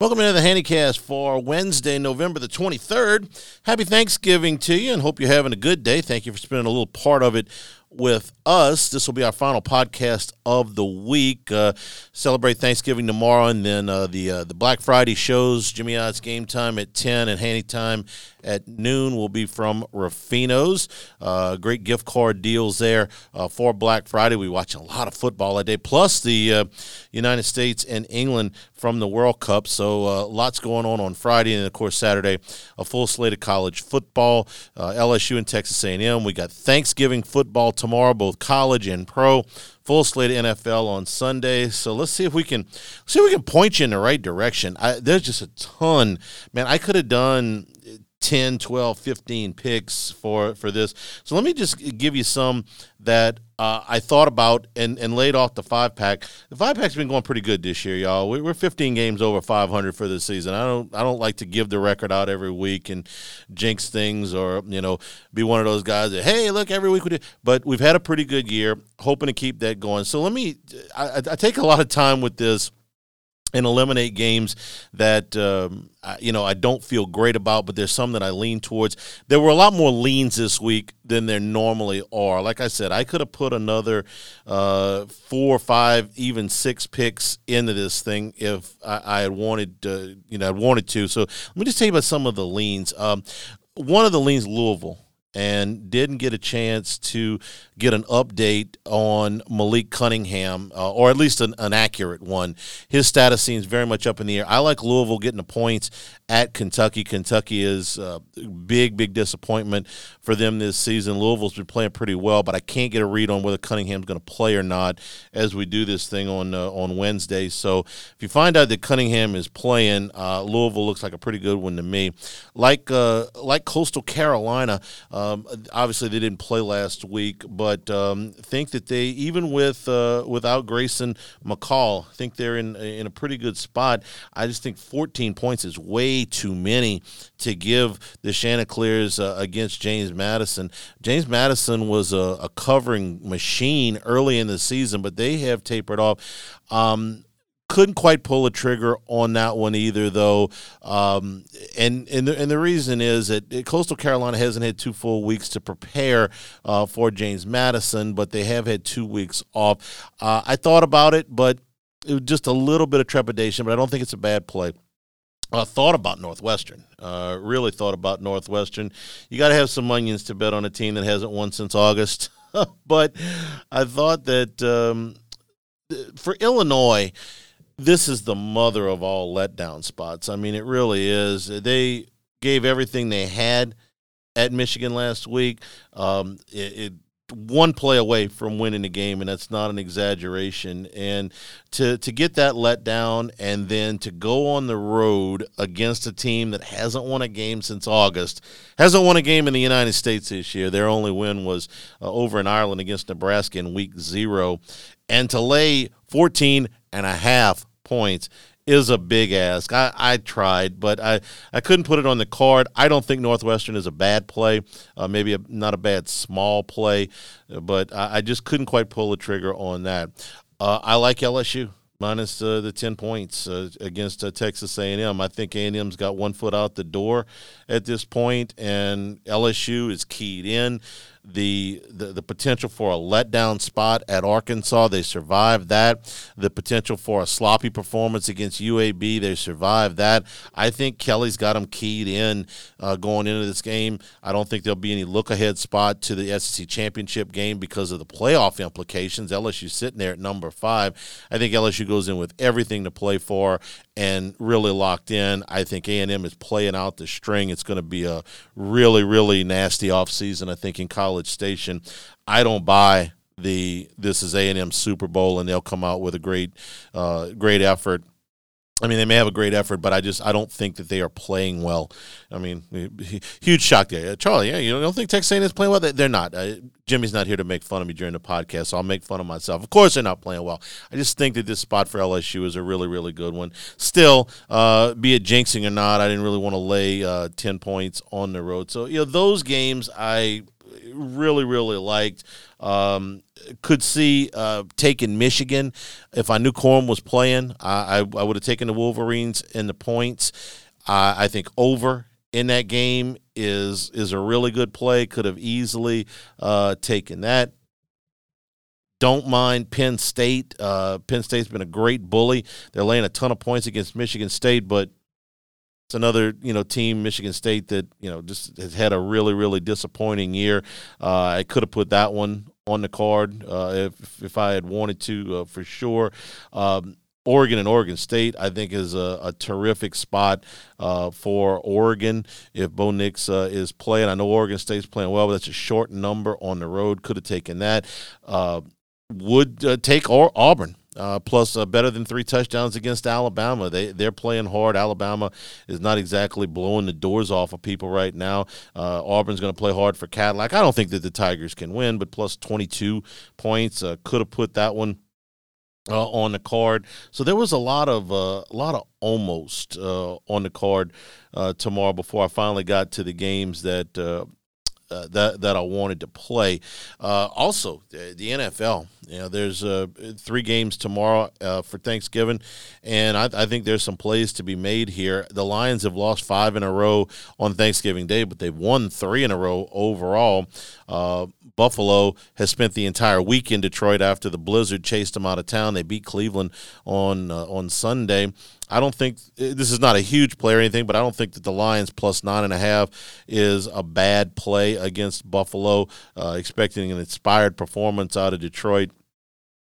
Welcome into the Handycast for Wednesday, November the 23rd. Happy Thanksgiving to you and hope you're having a good day. Thank you for spending a little part of it with us. This will be our final podcast of the week. Uh, celebrate Thanksgiving tomorrow, and then uh, the uh, the Black Friday shows. Jimmy Odds game time at ten and Handy time at noon will be from Ruffino's. Uh, great gift card deals there uh, for Black Friday. We watch a lot of football that day, plus the uh, United States and England from the World Cup. So lots going on on Friday, and of course Saturday, a full slate of college football. LSU and Texas A&M. We got Thanksgiving football tomorrow, both college and pro. Full slate NFL on Sunday. So let's see if we can see if we can point you in the right direction. I, there's just a ton, man. I could have done 10 12 15 picks for for this so let me just give you some that uh, i thought about and and laid off the five pack. The five pack's been going pretty good this year y'all. We're 15 games over 500 for the season. I don't i don't like to give the record out every week and jinx things or you know be one of those guys that hey look every week we do but we've had a pretty good year hoping to keep that going. So let me i, I take a lot of time with this and eliminate games that um, I, you know I don't feel great about, but there's some that I lean towards. There were a lot more leans this week than there normally are. Like I said, I could have put another uh, four, five, even six picks into this thing if I, I had wanted, uh, you know, I wanted to. So let me just tell you about some of the leans. Um, one of the leans, Louisville and didn't get a chance to get an update on Malik Cunningham, uh, or at least an, an, accurate one. His status seems very much up in the air. I like Louisville getting the points at Kentucky. Kentucky is a big, big disappointment for them this season. Louisville's been playing pretty well, but I can't get a read on whether Cunningham's going to play or not as we do this thing on uh, on Wednesday. So if you find out that Cunningham is playing, uh, Louisville looks like a pretty good one to me. Like uh, like Coastal Carolina. Uh, um, obviously, they didn't play last week, but um, think that they, even with uh, without Grayson McCall, think they're in in a pretty good spot. I just think 14 points is way too many to give the Chanticleers uh, against James Madison. James Madison was a, a, covering machine early in the season, but they have tapered off. Um, couldn't quite pull a trigger on that one either, though. Um, and and the, and the reason is that Coastal Carolina hasn't had two full weeks to prepare uh, for James Madison, but they have had two weeks off. Uh, I thought about it, but it was just a little bit of trepidation, but I don't think it's a bad play. I thought about Northwestern. Uh, really thought about Northwestern. You got to have some onions to bet on a team that hasn't won since August. but I thought that um, for Illinois, this is the mother of all letdown spots. I mean, it really is. They gave everything they had at Michigan last week. Um, it, it one play away from winning the game, and that's not an exaggeration. And to to get that let down, and then to go on the road against a team that hasn't won a game since August, hasn't won a game in the United States this year. Their only win was uh, over in Ireland against Nebraska in Week Zero, and to lay 14 and a half points is a big ask. I, I tried, but I, I couldn't put it on the card. I don't think Northwestern is a bad play, uh, maybe a, not a bad small play, but I, I, just couldn't quite pull the trigger on that. Uh, I like LSU minus uh, the 10 points uh, against uh, Texas A&M. I think A&M's got one foot out the door at this point, and LSU is keyed in the, the the potential for a letdown spot at Arkansas. They survived that. The potential for a sloppy performance against UAB. They survived that. I think Kelly's got them keyed in uh, going into this game. I don't think there'll be any look ahead spot to the SEC championship game because of the playoff implications. LSU sitting there at number five. I think LSU goes in with everything to play for and really locked in. I think A&M is playing out the string. It's going to be a really, really nasty offseason, I think, in college College Station. I don't buy the this is A and M Super Bowl and they'll come out with a great uh, great effort I mean, they may have a great effort, but I just I don't think that they are playing well. I mean, huge shock there, uh, Charlie. Yeah, you don't think Texas A&M is playing well? They're not. Uh, Jimmy's not here to make fun of me during the podcast, so I'll make fun of myself. Of course, they're not playing well. I just think that this spot for LSU is a really, really good one. Still, uh, be it jinxing or not, I didn't really want to lay uh, ten points on the road. So you know, those games I really, really liked. Um, could see uh, taking Michigan if I knew Corum was playing. I, I, I would have taken the Wolverines in the points. I think over in that game is is a really good play. Could have easily uh, taken that. Don't mind Penn State. Uh, Penn State's been a great bully. They're laying a ton of points against Michigan State, but it's another you know team, Michigan State, that you know just has had a really really disappointing year. Uh, I could have put that one on the card uh, if if I had wanted to uh, for sure. Um, Oregon and Oregon State, I think, is a, a terrific spot uh, for Oregon if Bo Nix uh, is playing. I know Oregon State's playing well, but that's a short number on the road. Could have taken that. Uh, would uh, take Auburn uh, plus uh, better than three touchdowns against Alabama. They they're playing hard. Alabama is not exactly blowing the doors off of people right now. Uh, Auburn's going to play hard for Cadillac. I don't think that the Tigers can win, but plus 22 points uh, could have put that one. Uh, on the card, so there was a lot of uh, a lot of almost on the card tomorrow before I finally got to the games that uh, that that I wanted to play. Uh, also, the, the, NFL. You know, there's uh, three games tomorrow uh, for Thanksgiving, and I, I, think there's some plays to be made here. The Lions have lost five in a row on Thanksgiving Day, but they've won three in a row overall. Uh, Buffalo has spent the entire week in Detroit after the blizzard chased them out of town. They beat Cleveland on uh, on Sunday. I don't think this is not a huge play or anything, but I don't think that the Lions plus nine and a half is a bad play against Buffalo. Uh, expecting an inspired performance out of Detroit.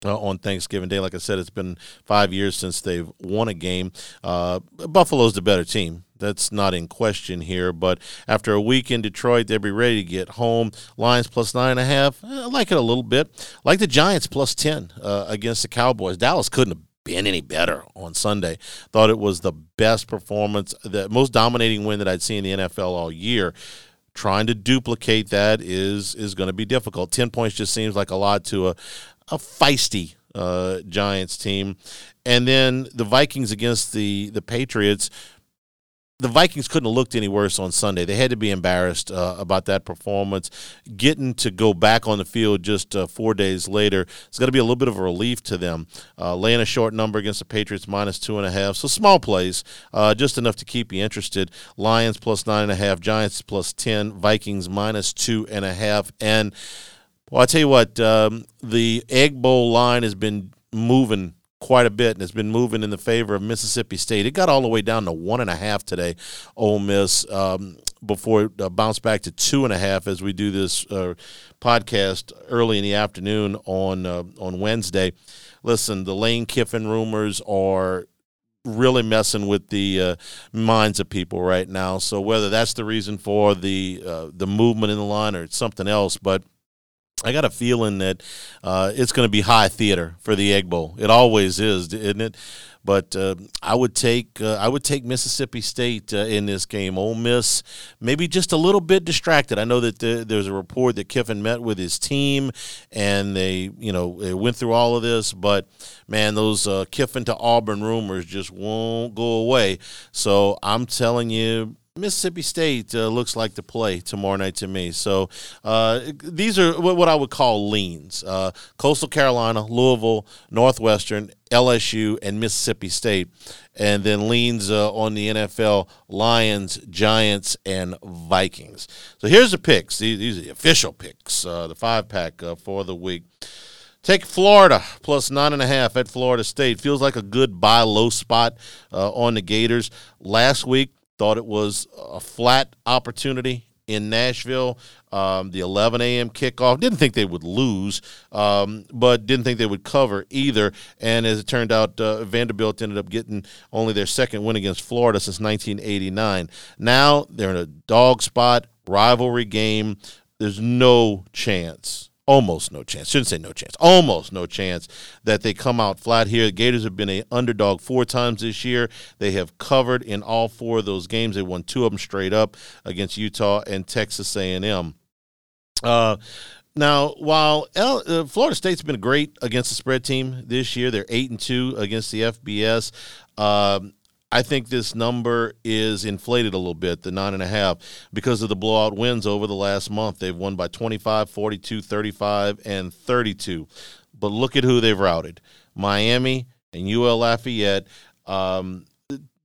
Uh, on Thanksgiving Day. Like I said, it's been five years since they've won a game. Uh, Buffalo's the better team. That's not in question here. But after a week in Detroit, they'll be ready to get home. Lions plus nine and a half. I like it a little bit. Like the Giants plus 10 uh, against the Cowboys. Dallas couldn't have been any better on Sunday. Thought it was the best performance, the most dominating win that I'd seen in the NFL all year. Trying to duplicate that is is going to be difficult. Ten points just seems like a lot to a a feisty uh, Giants team, and then the Vikings against the the Patriots the Vikings couldn't have looked any worse on Sunday. They had to be embarrassed uh, about that performance. Getting to go back on the field just uh, four days later, it's going to be a little bit of a relief to them. Uh, laying a short number against the Patriots, minus two and a half. So small plays, uh, just enough to keep you interested. Lions plus nine and a half, Giants plus 10, Vikings minus two and a half. And, well, I tell you what, um, the Egg Bowl line has been moving quite a bit and it's been moving in the favor of Mississippi State. It got all the way down to one and a half today, Ole Miss, um, before it uh, bounced back to two and a half as we do this uh, podcast early in the afternoon on uh, on Wednesday. Listen, the Lane Kiffin rumors are really messing with the uh, minds of people right now. So whether that's the reason for the uh, the movement in the line or something else, but I got a feeling that uh, it's going to be high theater for the Egg Bowl. It always is, isn't it? But uh, I would take uh, I would take Mississippi State uh, in this game. Ole Miss maybe just a little bit distracted. I know that the, there's a report that Kiffin met with his team and they you know they went through all of this, but man, those uh, Kiffin to Auburn rumors just won't go away. So I'm telling you, Mississippi State uh, looks like to play tomorrow night to me. So uh, these are what I would call leans: uh, Coastal Carolina, Louisville, Northwestern, LSU, and Mississippi State, and then leans uh, on the NFL: Lions, Giants, and Vikings. So here's the picks. These, are the official picks, uh, the five pack uh, for the week. Take Florida plus nine and a half at Florida State. Feels like a good buy low spot on the Gators. Last week Thought it was a flat opportunity in Nashville. Um, the 11 a.m. kickoff. Didn't think they would lose, um, but didn't think they would cover either. And as it turned out, uh, Vanderbilt ended up getting only their second win against Florida since 1989. Now they're in a dog spot, rivalry game. There's no chance almost no chance. Shouldn't say no chance. Almost no chance that they come out flat here. The Gators have been a underdog four times this year. They have covered in all four of those games. They won two of them straight up against Utah and Texas A&M. Uh, now, while L- uh, Florida State's been great against the spread team this year, they're eight and two against the FBS. Um, I think this number is inflated a little bit, the nine and a half, because of the blowout wins over the last month. They've won by 25, 42, 35, and 32. But look at who they've routed Miami and UL Lafayette. Um,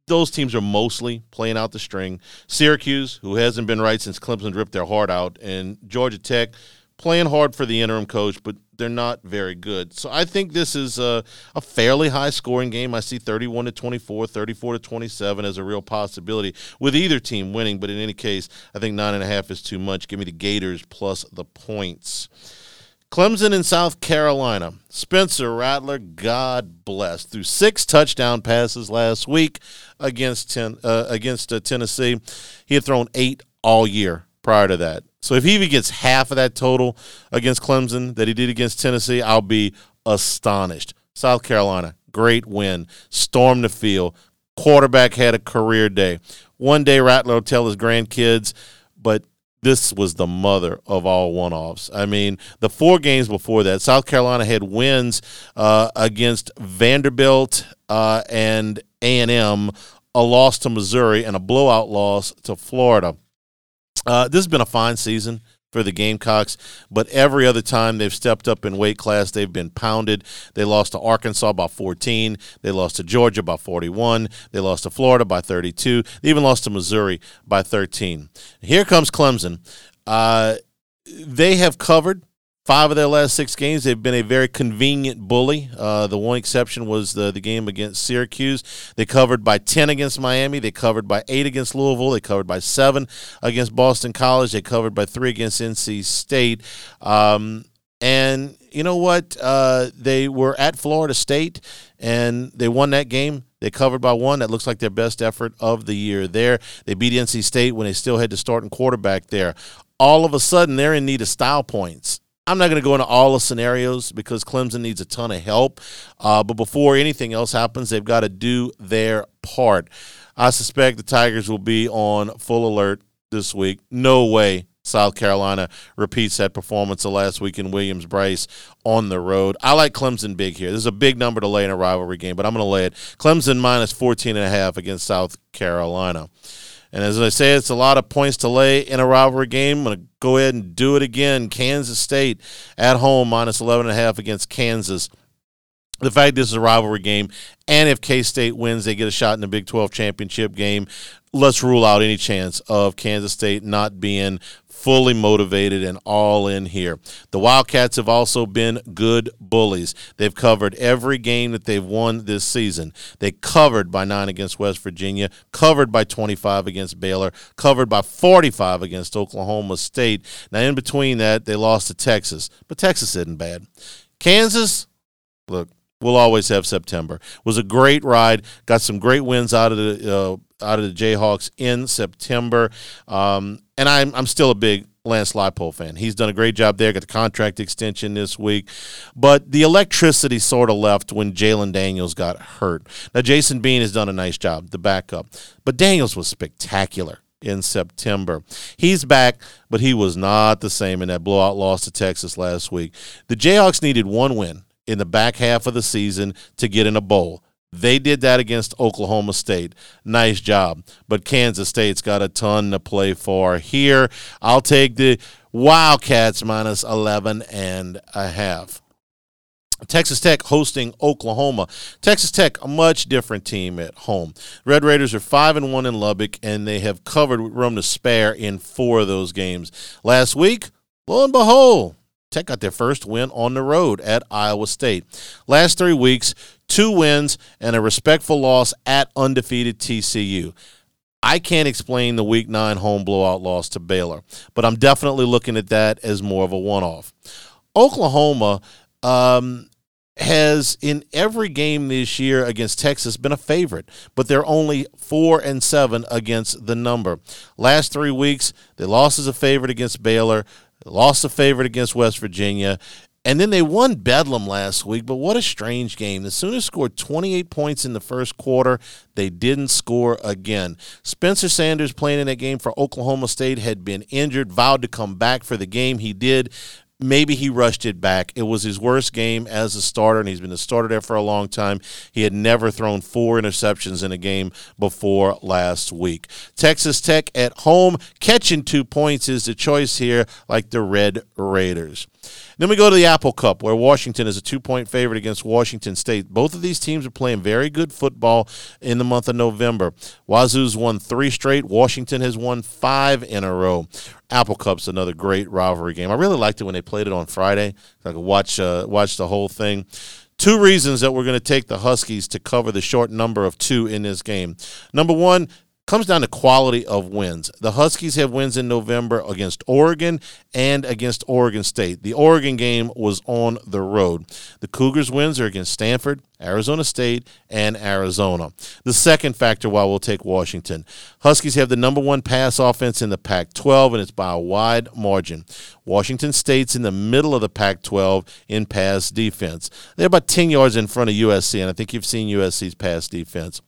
those teams are mostly playing out the string. Syracuse, who hasn't been right since Clemson ripped their heart out, and Georgia Tech playing hard for the interim coach, but they're not very good. So I think this is a, a, fairly high scoring game. I see 31 to 24, 34 to 27 as a real possibility with either team winning. But in any case, I think nine and a half is too much. Give me the Gators plus the points. Clemson in South Carolina. Spencer Rattler, God bless, threw six touchdown passes last week against ten, uh, against uh, Tennessee. He had thrown eight all year prior to that. So if he even gets half of that total against Clemson that he did against Tennessee, I'll be astonished. South Carolina, great win. Stormed the field. Quarterback had a career day. One day Rattler will tell his grandkids, but this was the mother of all one offs. I mean, the four games before that, South Carolina had wins uh, against Vanderbilt uh, and A&M, a loss to Missouri, and a blowout loss to Florida. Uh, this has been a fine season for the Gamecocks, but every other time they've stepped up in weight class, they've been pounded. They lost to Arkansas by 14. They lost to Georgia by 41. They lost to Florida by 32. They even lost to Missouri by 13. Here comes Clemson. Uh, they have covered Five of their last six games, they've been a very convenient bully. Uh, the one exception was the, the game against Syracuse. They covered by 10 against Miami. They covered by 8 against Louisville. They covered by 7 against Boston College. They covered by 3 against NC State. Um, and you know what? Uh, they were at Florida State and they won that game. They covered by one. That looks like their best effort of the year there. They beat NC State when they still had to start and quarterback there. All of a sudden, they're in need of style points I'm not going to go into all the scenarios because Clemson needs a ton of help. Uh, but before anything else happens, they've got to do their part. I suspect the Tigers will be on full alert this week. No way South Carolina repeats that performance of last week in Williams-Brice on the road. I like Clemson big here. This is a big number to lay in a rivalry game, but I'm going to lay it. Clemson minus 14 and a half against South Carolina. And as I say, it's a lot of points to lay in a rivalry game. I'm going to go ahead and do it again. Kansas State at home, minus 11.5 against Kansas. The fact this is a rivalry game, and if K State wins, they get a shot in the Big 12 championship game. Let's rule out any chance of Kansas State not being fully motivated and all in here. The Wildcats have also been good bullies. They've covered every game that they've won this season. They covered by 9 against West Virginia, covered by 25 against Baylor, covered by 45 against Oklahoma State. Now in between that, they lost to Texas, but Texas isn't bad. Kansas, look, we'll always have September. Was a great ride. Got some great wins out of the uh, out of the Jayhawks in September. Um, and I'm I'm still a big Lance Leipold fan. He's done a great job there. Got the contract extension this week, but the electricity sort of left when Jalon Daniels got hurt. Now Jason Bean has done a nice job, the backup, but Daniels was spectacular in September. He's back, but he was not the same in that blowout loss to Texas last week. The Jayhawks needed one win in the back half of the season to get in a bowl. They did that against Oklahoma State. Nice job. But Kansas State's got a ton to play for here. I'll take the Wildcats minus 11 and a half. Texas Tech hosting Oklahoma. Texas Tech, a much different team at home. Red Raiders are five and one in Lubbock, and they have covered room to spare in four of those games. Last week, lo and behold, Tech got their first win on the road at Iowa State. Last three weeks, two wins and a respectful loss at undefeated TCU. I can't explain the week nine home blowout loss to Baylor, but I'm definitely looking at that as more of a one off. Oklahoma um, has in every game this year against Texas been a favorite, but they're only four and seven against the number. Last three weeks, they lost as a favorite against Baylor. lost a favorite against West Virginia. And then they won Bedlam last week, but what a strange game. The Sooners scored 28 points in the first quarter. They didn't score again. Spencer Sanders, playing in that game for Oklahoma State, had been injured, vowed to come back for the game. He did maybe he rushed it back. It was his worst game as a starter, and he's been a starter there for a long time. He had never thrown four interceptions in a game before last week. Texas Tech at home, catching two points is the choice here, like the Red Raiders. Then we go to the Apple Cup, where Washington is a two point favorite against Washington State. Both of these teams are playing very good football in the month of November. Wazoo's won three straight, Washington has won five in a row. Apple Cup's another great rivalry game. I really liked it when they played it on Friday. I could watch uh, watch the whole thing. Two reasons that we're going to take the Huskies to cover the short number of two in this game. Number one, comes down to quality of wins. The Huskies have wins in November against Oregon and against Oregon State. The Oregon game was on the road. The Cougars' wins are against Stanford, Arizona State, and Arizona. The second factor why we'll take Washington. Huskies have the number one pass offense in the Pac 12, and it's by a wide margin. Washington State's in the middle of the Pac 12 in pass defense. They're about 10 yards in front of USC, and I think you've seen USC's pass defense.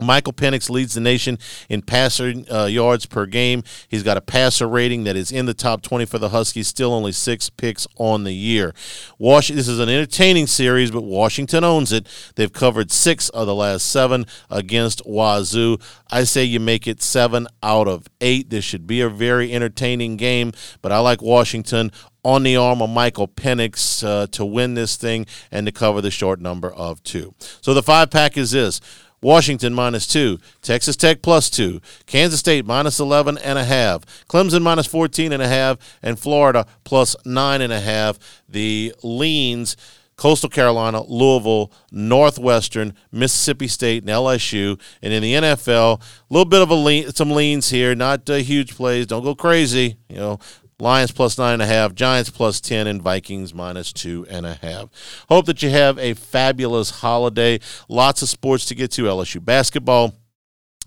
Michael Penix leads the nation in passer uh, yards per game. He's got a passer rating that is in the top 20 for the Huskies, still only six picks on the year. Washington, this is an entertaining series, but Washington owns it. They've covered six of the last seven against Wazoo. I say you make it seven out of eight. This should be a very entertaining game, but I like Washington on the arm of Michael Penix uh, to win this thing and to cover the short number of two. So the five pack is this. Washington minus two, Texas Tech plus two, Kansas State minus 11 and a half, Clemson minus 14 and a half, and Florida plus nine and a half. The leans. Coastal Carolina, Louisville, Northwestern, Mississippi State, and LSU. And in the NFL, a little bit of a lean, some leans here, not uh, huge plays. Don't go crazy. You know, Lions plus nine and a half, Giants plus 10, and Vikings minus two and a half. Hope that you have a fabulous holiday. Lots of sports to get to. LSU basketball.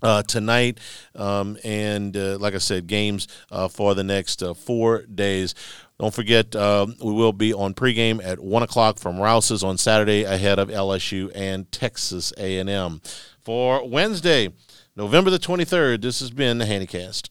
Uh, tonight, um, and uh, like I said, games uh, for the next uh, four days. Don't forget, uh, we will be on pregame at one o'clock from Rouse's on Saturday ahead of LSU and Texas A&M. For Wednesday, November the twenty third, this has been the Handycast.